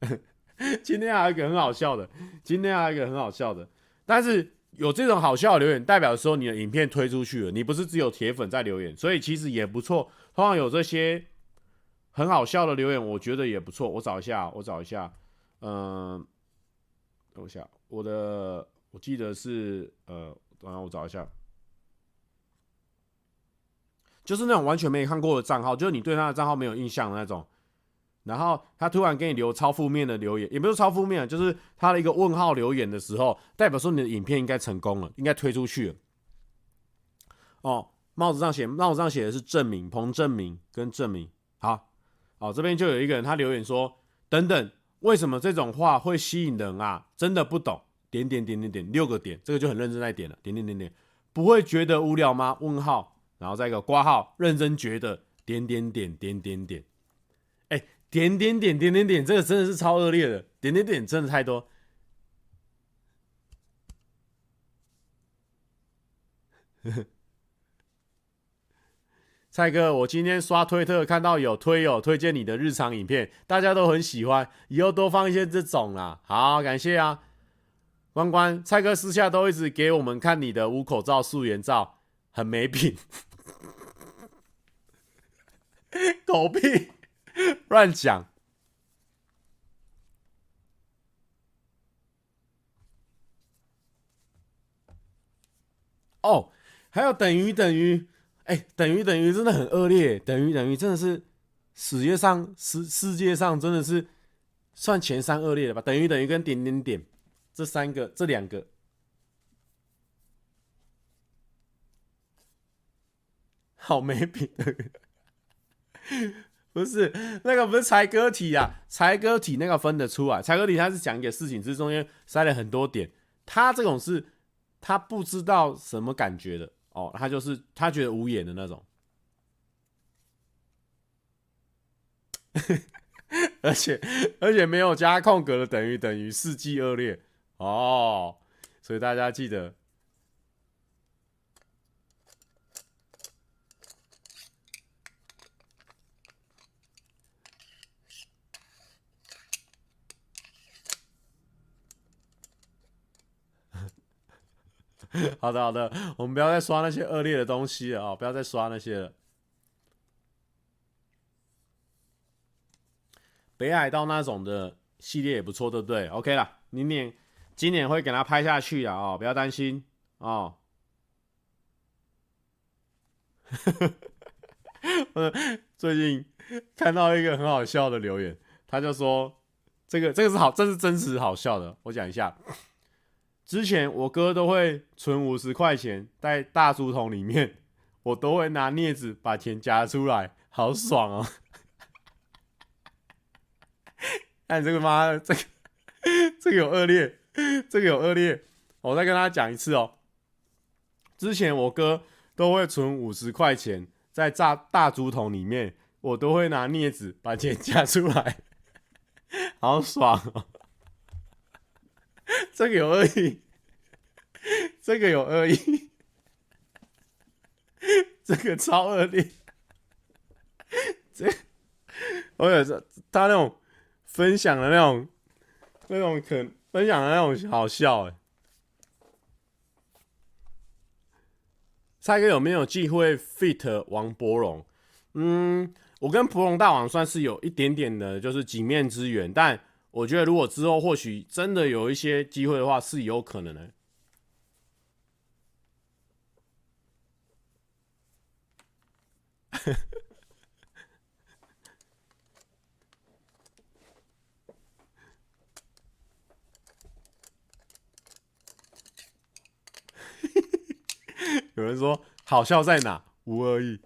今天还有一个很好笑的，今天还有一个很好笑的，但是有这种好笑的留言，代表说你的影片推出去了，你不是只有铁粉在留言，所以其实也不错。通常有这些很好笑的留言，我觉得也不错。我找一下，我找一下，嗯。等一下，我的我记得是呃，等下我找一下，就是那种完全没看过的账号，就是你对他的账号没有印象的那种，然后他突然给你留超负面的留言，也不是超负面，就是他的一个问号留言的时候，代表说你的影片应该成功了，应该推出去了。哦，帽子上写帽子上写的是证明彭正明跟证明，好，哦这边就有一个人他留言说等等。为什么这种话会吸引人啊？真的不懂，点点点点点六个点，这个就很认真在点了，点点点点，不会觉得无聊吗？问号，然后再一个挂号，认真觉得点点点点点点，点点点点点点，这个真的是超恶劣的，点点点真的太多。蔡哥，我今天刷推特看到有推友推荐你的日常影片，大家都很喜欢，以后多放一些这种啦。好，感谢啊，关关，蔡哥私下都一直给我们看你的无口罩素颜照，很没品，狗屁，乱讲。哦，还有等于等于。哎、等于等于真的很恶劣，等于等于真的是世界上世世界上真的是算前三恶劣的吧？等于等于跟点点点这三个这两个好没品，不是那个不是才哥体啊，才哥体那个分得出来，才哥体他是讲一个事情，是中间塞了很多点，他这种是他不知道什么感觉的。哦，他就是他觉得无言的那种，而且而且没有加空格的等于等于四季恶劣哦，所以大家记得。好的，好的，我们不要再刷那些恶劣的东西了啊、哦！不要再刷那些了。北海道那种的系列也不错，对不对？OK 了，明年今年会给他拍下去的啊、不要担心啊！哦、我最近看到一个很好笑的留言，他就说：“这个这个是好，这是真实好笑的。”我讲一下。之前我哥都会存五十块钱在大竹筒里面，我都会拿镊子把钱夹出来，好爽哦！看这个妈的，这个这个有恶劣，这个有恶劣，我再跟他讲一次哦。之前我哥都会存五十块钱在炸大竹筒里面，我都会拿镊子把钱夹出来，好爽哦！这个有恶意，这个有恶意，这个超恶劣。这，我有时他那种分享的那种，那种可分享的那种好笑哎。蔡哥有没有机会 fit 王柏融？嗯，我跟柏融大王算是有一点点的，就是几面之缘。但我觉得如果之后或许真的有一些机会的话，是有可能的。有人说好笑在哪？无恶意。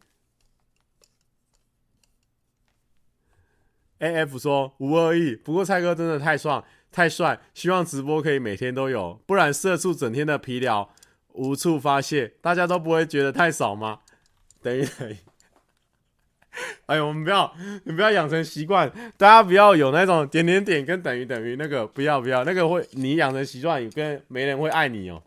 AF 说无恶意，不过蔡哥真的太帅太帅，希望直播可以每天都有，不然社畜整天的疲劳无处发泄，大家都不会觉得太少吗？等一等。哎呦，我们不要，你不要养成习惯，大家不要有那种点点点跟等于等于那个，不要不要，那个会你养成习惯，跟没人会爱你哦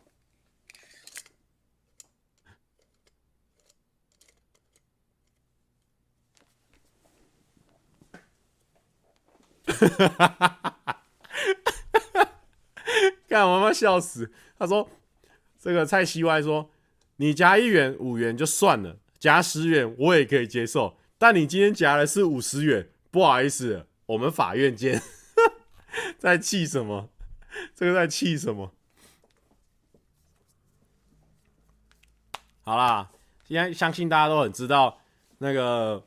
哈哈哈哈！干我妈笑死。他说：“这个蔡西歪说，你夹一元五元就算了，夹十元我也可以接受。但你今天夹的是五十元，不好意思，我们法院见。”在气什么？这个在气什么？好啦，现在相信大家都很知道那个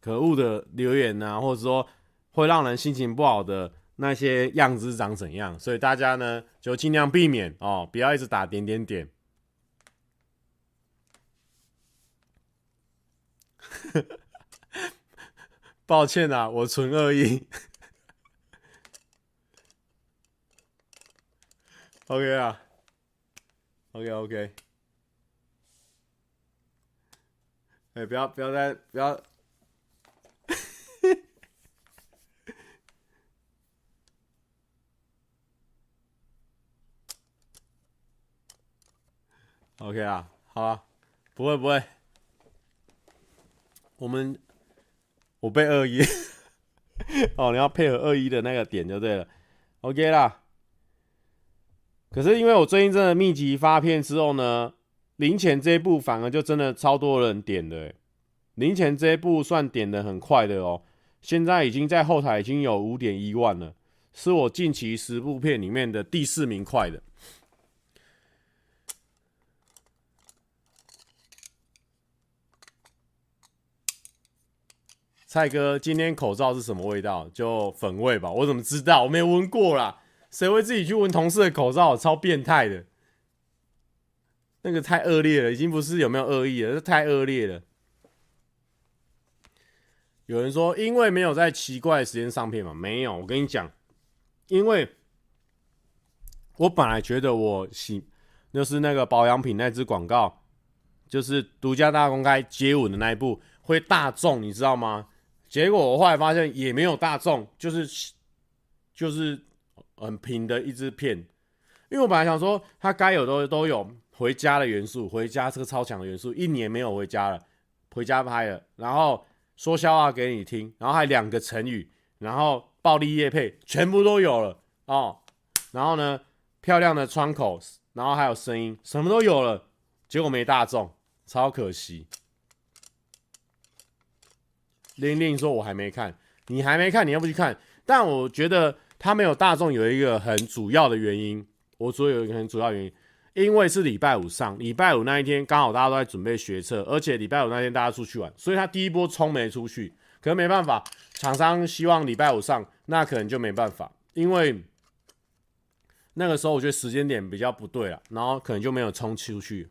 可恶的留言啊，或者说。会让人心情不好的那些样子长怎样？所以大家呢就尽量避免哦，不要一直打点点点。抱歉啊，我纯恶意。OK 啊，OK OK。哎，不要不要再不要。OK 啊，好啊，不会不会，我们我被二一 哦，你要配合二一的那个点就对了，OK 啦。可是因为我最近真的密集发片之后呢，零钱这一步反而就真的超多人点的，零钱这一步算点的很快的哦，现在已经在后台已经有五点一万了，是我近期十部片里面的第四名快的。蔡哥，今天口罩是什么味道？就粉味吧。我怎么知道？我没有闻过啦。谁会自己去闻同事的口罩？超变态的。那个太恶劣了，已经不是有没有恶意了，这太恶劣了。有人说，因为没有在奇怪的时间上片嘛？没有。我跟你讲，因为我本来觉得我洗就是那个保养品那支广告，就是独家大公开接吻的那一部会大众，你知道吗？结果我后来发现也没有大众，就是就是很平的一支片，因为我本来想说它该有的都有回家的元素，回家这个超强的元素，一年没有回家了，回家拍了，然后说笑话给你听，然后还两个成语，然后暴力夜配全部都有了哦，然后呢漂亮的窗口，然后还有声音，什么都有了，结果没大众，超可惜。玲玲说：“我还没看，你还没看，你要不去看？但我觉得他没有大众有一个很主要的原因，我说有一个很主要原因，因为是礼拜五上，礼拜五那一天刚好大家都在准备学测，而且礼拜五那天大家出去玩，所以他第一波冲没出去，可能没办法，厂商希望礼拜五上，那可能就没办法，因为那个时候我觉得时间点比较不对啊，然后可能就没有冲出去。”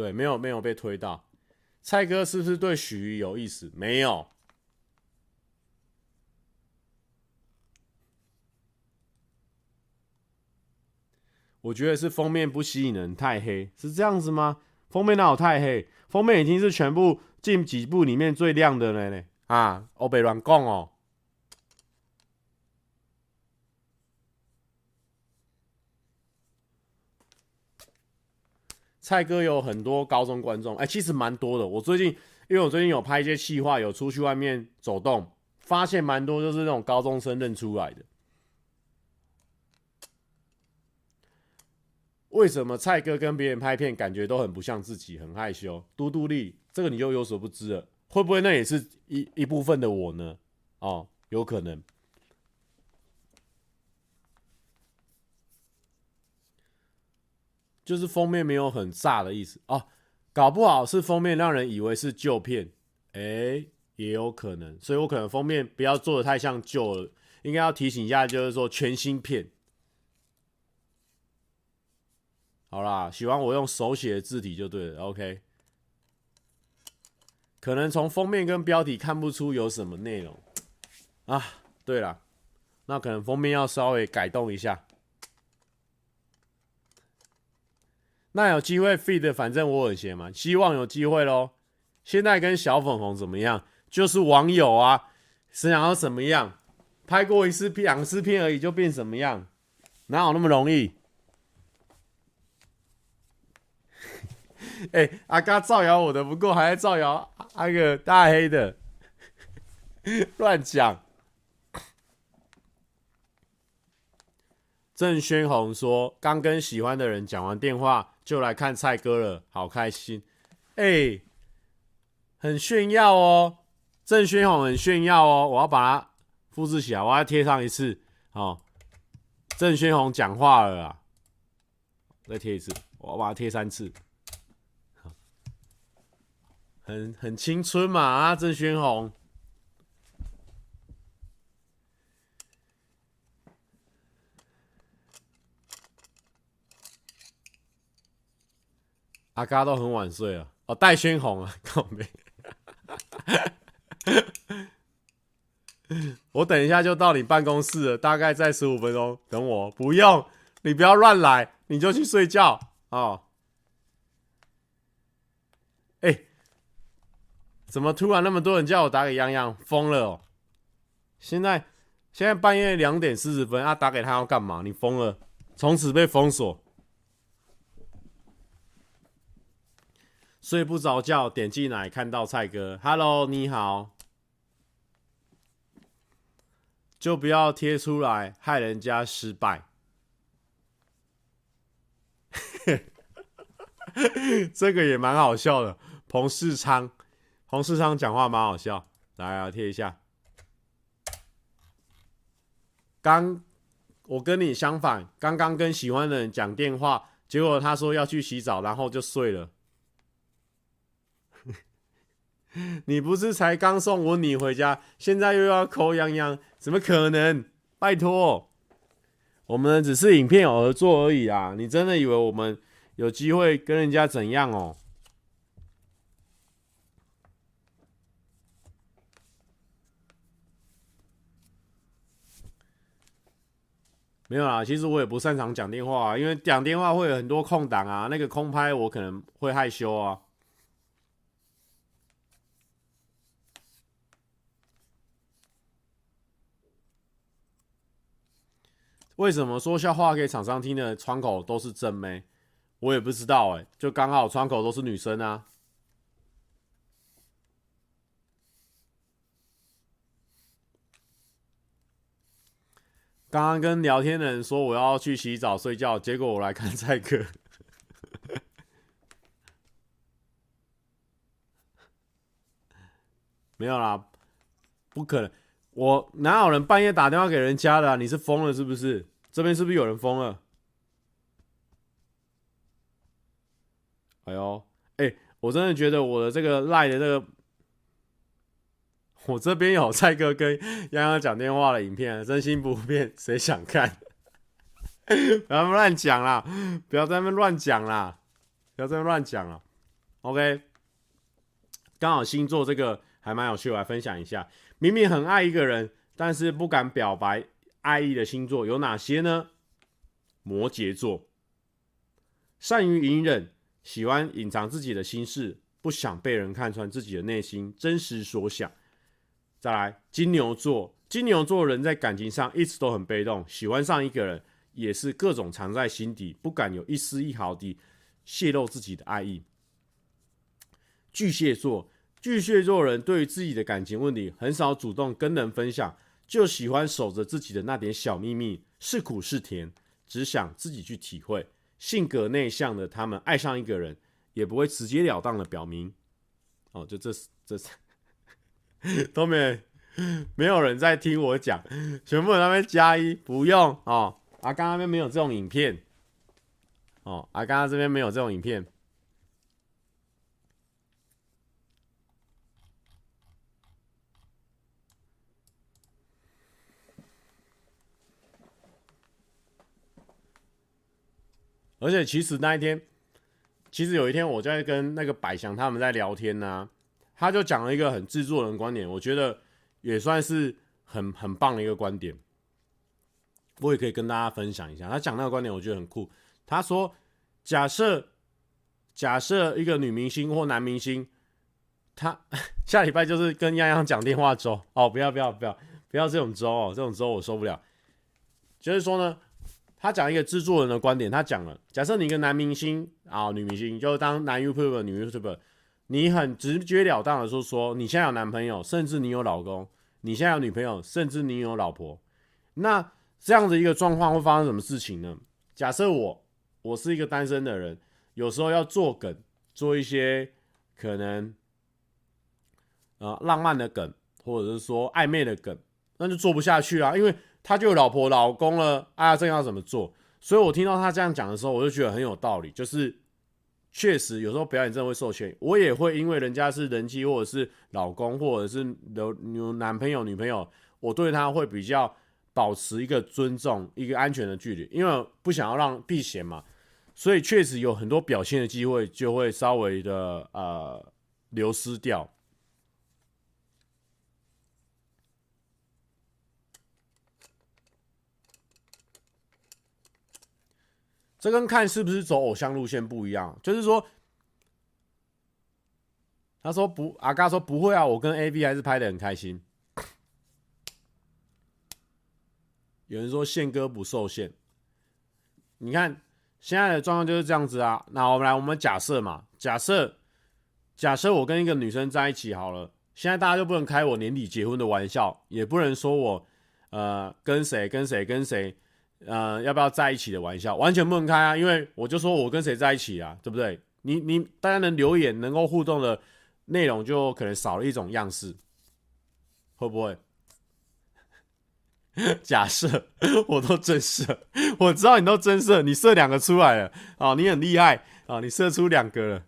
对，没有没有被推到。蔡哥是不是对许瑜有意思？没有。我觉得是封面不吸引人，太黑，是这样子吗？封面哪有太黑？封面已经是全部近几部里面最亮的了呢。啊，我别乱讲哦。蔡哥有很多高中观众，哎、其实蛮多的。我最近，因为我最近有拍一些企划，有出去外面走动，发现蛮多就是那种高中生认出来的。为什么蔡哥跟别人拍片感觉都很不像自己，很害羞？嘟嘟力，这个你就有所不知了。会不会那也是一一部分的我呢？哦，有可能。就是封面没有很炸的意思哦，搞不好是封面让人以为是旧片，哎、也有可能。所以我可能封面不要做的太像旧了，应该要提醒一下，就是说全新片。好啦，喜欢我用手写的字体就对了，OK。可能从封面跟标题看不出有什么内容啊。对了，那可能封面要稍微改动一下。那有机会 feed，反正我很闲嘛，希望有机会喽。现在跟小粉红怎么样？就是网友啊，是想要怎么样？拍过一次片、两次片而已，就变什么样？哪有那么容易？哎、阿嘎造谣我的不过，还在造谣那个大黑的，乱讲。郑轩红说：“刚跟喜欢的人讲完电话，就来看蔡哥了，好开心！哎、很炫耀哦，郑轩红很炫耀哦，我要把它复制起来，我要贴上一次。哦，郑轩红讲话了啊，再贴一次，我要把它贴三次。很很青春嘛啊，郑轩红。”阿嘎都很晚睡啊哦，戴轩红啊，靠北。我等一下就到你办公室了，大概在十五分钟，等我。不用，你不要乱来，你就去睡觉哦。哎、怎么突然那么多人叫我打给洋洋？疯了哦！现在现在半夜两点四十分，啊，打给他要干嘛？你疯了？从此被封锁。睡不着觉，点进来看到蔡哥，Hello，你好，就不要贴出来害人家失败。这个也蛮好笑的，彭世昌，彭世昌讲话蛮好笑，来啊，贴一下。刚我跟你相反，刚刚跟喜欢的人讲电话，结果他说要去洗澡，然后就睡了。你不是才刚送我你回家，现在又要抠洋洋，怎么可能？拜托，我们只是影片合作而已啊！你真的以为我们有机会跟人家怎样哦？没有啦，其实我也不擅长讲电话啊，因为讲电话会有很多空档啊，那个空拍我可能会害羞啊。为什么说笑话给厂商听的窗口都是正妹？我也不知道哎，就刚好窗口都是女生啊。刚刚跟聊天的人说我要去洗澡睡觉，结果我来看菜哥，没有啦，不可能，我哪有人半夜打电话给人家的？你是疯了是不是？这边是不是有人疯了？哎呦，哎、我真的觉得我的这个赖的这个，我这边有蔡哥跟洋洋讲电话的影片，真心不骗，谁想看？不要乱讲啦！不要在那边乱讲啦！不要在那边乱讲了。OK，刚好星座这个还蛮有趣，我来分享一下。明明很爱一个人，但是不敢表白。爱意的星座有哪些呢？摩羯座，善于隐忍，喜欢隐藏自己的心事，不想被人看穿自己的内心真实所想。再来，金牛座，金牛座人在感情上一直都很被动，喜欢上一个人也是各种藏在心底，不敢有一丝一毫地泄露自己的爱意。巨蟹座，巨蟹座人对于自己的感情问题很少主动跟人分享。就喜欢守着自己的那点小秘密，是苦是甜，只想自己去体会。性格内向的他们爱上一个人，也不会直截了当的表明。哦，就这这 都没没有人在听我讲，全部人那边加一不用哦。阿刚那边没有这种影片。哦，阿刚这边没有这种影片。而且其实那一天，其实有一天我在跟那个百祥他们在聊天呢、他就讲了一个很制作人观点，我觉得也算是很很棒的一个观点，我也可以跟大家分享一下。他讲那个观点，我觉得很酷。他说，假设假设一个女明星或男明星，他 下礼拜就是跟泱泱讲电话粥哦，不要不要不要不要这种粥哦，这种粥我受不了。就是说呢。他讲一个制作人的观点，他讲了，假设你一个男明星啊，女明星，就是当男 YouTuber、女 YouTuber，你很直截了当的说说，你现在有男朋友，甚至你有老公，你现在有女朋友，甚至你有老婆，那这样的一个状况会发生什么事情呢？假设我我是一个单身的人，有时候要做梗，做一些可能呃浪漫的梗，或者是说暧昧的梗，那就做不下去啊，因为。他就有老婆老公了，啊，这要怎么做？所以我听到他这样讲的时候，我就觉得很有道理。就是确实有时候表演真的会受限，我也会因为人家是人妻，或者是老公，或者是有有男朋友女朋友，我对他会比较保持一个尊重，一个安全的距离，因为不想要让避嫌嘛。所以确实有很多表现的机会就会稍微的呃流失掉。这跟看是不是走偶像路线不一样，就是说，他说不，阿嘎说不会啊，我跟 AV 还是拍得很开心。有人说宪哥不受限，你看现在的状况就是这样子啊。那我们来，我们假设嘛，假设假设我跟一个女生在一起好了，现在大家就不能开我年底结婚的玩笑，也不能说我呃跟谁跟谁跟谁。呃，要不要在一起的玩笑，完全不能开啊！因为我就说我跟谁在一起啊，对不对？你你大家能留言、能够互动的内容，就可能少了一种样式，会不会？假设 我都真设，我知道你都真设，你设两个出来了啊、你很厉害啊、你设出两个了。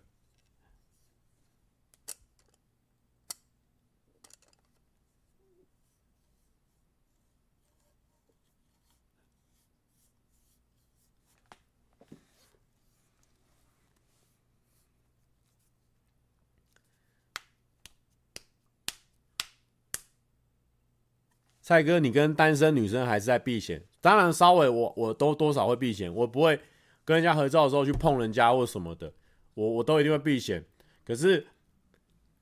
蔡哥，你跟单身女生还是在避嫌？当然，稍微我我都多少会避嫌，我不会跟人家合照的时候去碰人家或什么的，我我都一定会避嫌。可是，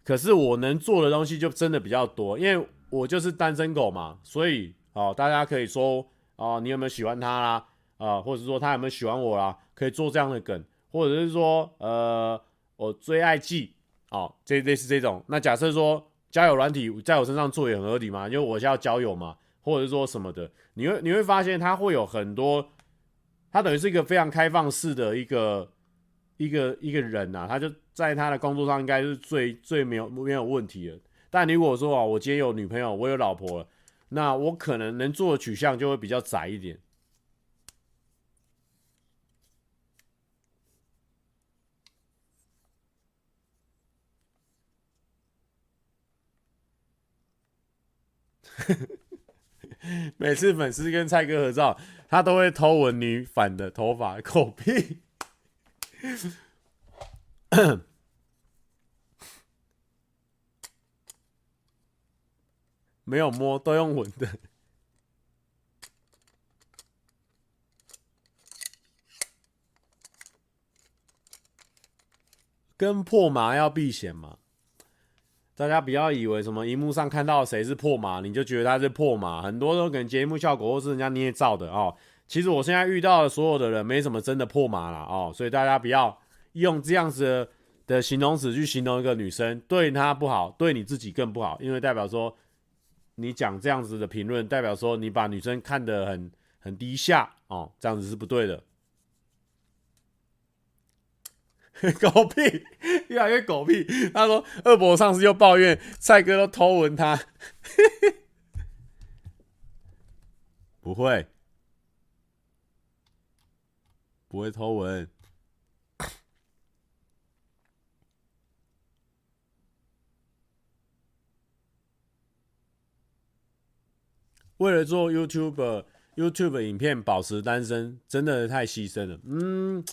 可是我能做的东西就真的比较多，因为我就是单身狗嘛，所以哦，大家可以说哦，你有没有喜欢他啦？啊，或者说他有没有喜欢我啦？可以做这样的梗，或者是说呃，我追爱记，哦，这类似这种。那假设说。交友软体在我身上做也很合理嘛，因为我是要交友嘛，或者是说什么的，你会你会发现它会有很多，它等于是一个非常开放式的一个一个一个人呐、啊，他就在他的工作上应该是最最没有没有问题的。但如果说啊，我今天有女朋友，我有老婆了，那我可能能做的取向就会比较窄一点。每次粉丝跟蔡哥合照，他都会偷闻女反的头发，狗屁！没有摸，都用闻的。跟破麻要避嫌吗？大家不要以为什么荧幕上看到谁是破马，你就觉得他是破马。很多都可能节目效果或是人家捏造的哦。其实我现在遇到的所有的人，没什么真的破马了哦。所以大家不要用这样子的，的形容词去形容一个女生，对她不好，对你自己更不好，因为代表说你讲这样子的评论，代表说你把女生看得很很低下哦，这样子是不对的。狗屁，越来越狗屁。他说二伯上次又抱怨蔡哥都偷闻他，不会，不会偷闻。为了做 YouTube YouTube 影片保持单身，真的太牺牲了。嗯，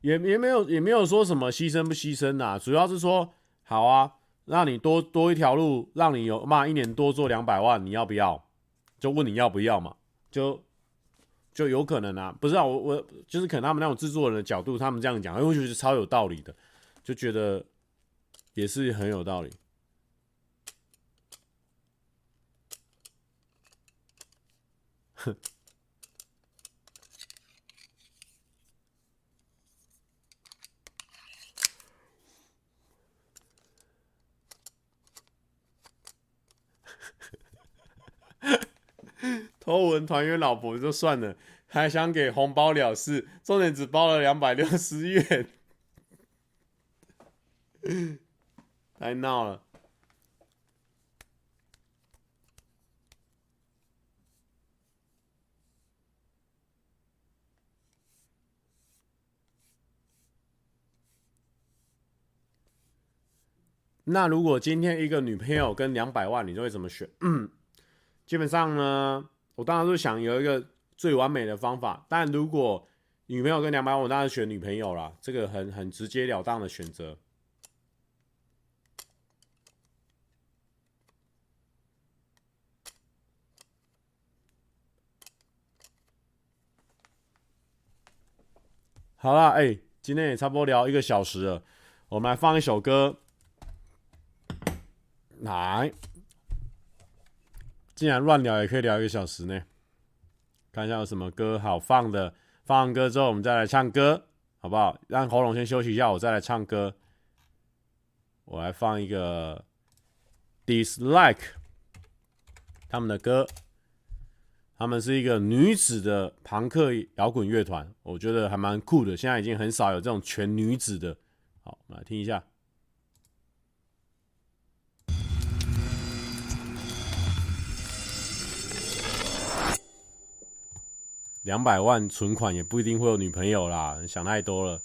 也也没有也没有说什么牺牲不牺牲呐、主要是说好啊，让你多多一条路，让你有嘛一年多做两百万，你要不要？就问你要不要嘛，就就有可能啊，不是啊，我我就是可能他们那种制作人的角度，他们这样讲，我觉得超有道理的，就觉得也是很有道理。哼，偷闻团员老婆就算了，还想给红包了事，重点只包了两百六十元，太闹了。那如果今天一个女朋友跟两百万，你就会怎么选？嗯，基本上呢，我当然是想有一个最完美的方法。但如果女朋友跟两百万，我当然选女朋友啦，这个很很直截了当的选择。好啦，哎、今天也差不多聊一个小时了，我们来放一首歌。来，既然乱聊，也可以聊一个小时呢。看一下有什么歌好放的，放完歌之后我们再来唱歌，好不好？让喉咙先休息一下，我再来唱歌。我来放一个 Dislike 他们的歌，他们是一个女子的朋克摇滚乐团，我觉得还蛮酷的。现在已经很少有这种全女子的，好，我们来听一下。两百万存款也不一定会有女朋友啦，想太多了。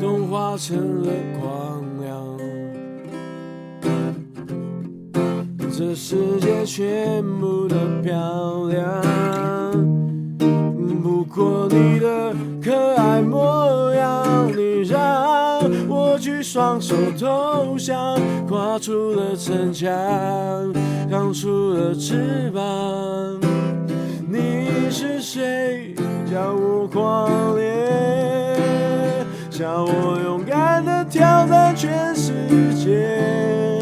都化成了光亮。这世界全部的漂亮，不过你的可爱模样，你让我举双手投降，跨出了城墙，长出了翅膀。你是谁？叫我狂恋。叫我勇敢的挑战全世界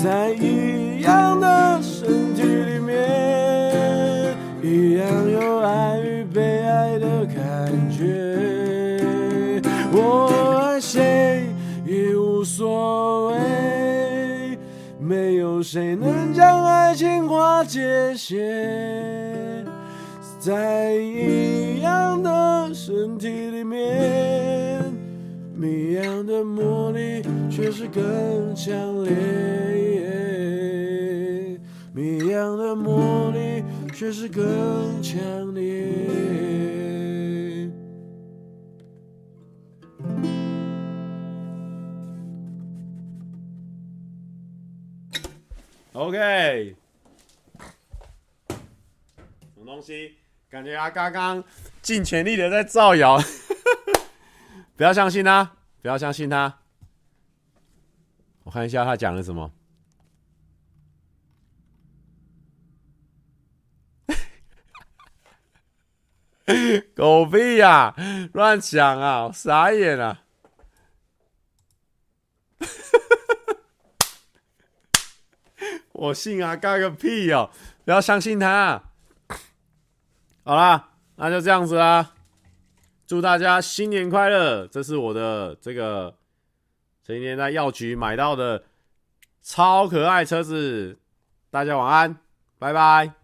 在一样的身体里面一样有爱与被爱的感觉我爱谁也无所谓没有谁能将爱情划界限在一样的身体里面谜样的魔力却是更强烈。谜样的魔力却是更强烈。ok 什么东西？感觉啊刚刚尽全力的在造谣。不要相信他，不要相信他。我看一下他讲了什么。狗屁呀、啊！乱讲啊！傻眼啊！我信啊，干个屁哦！不要相信他。好啦，那就这样子啦。祝大家新年快乐！这是我的这个前几天在药局买到的超可爱车子。大家晚安，拜拜。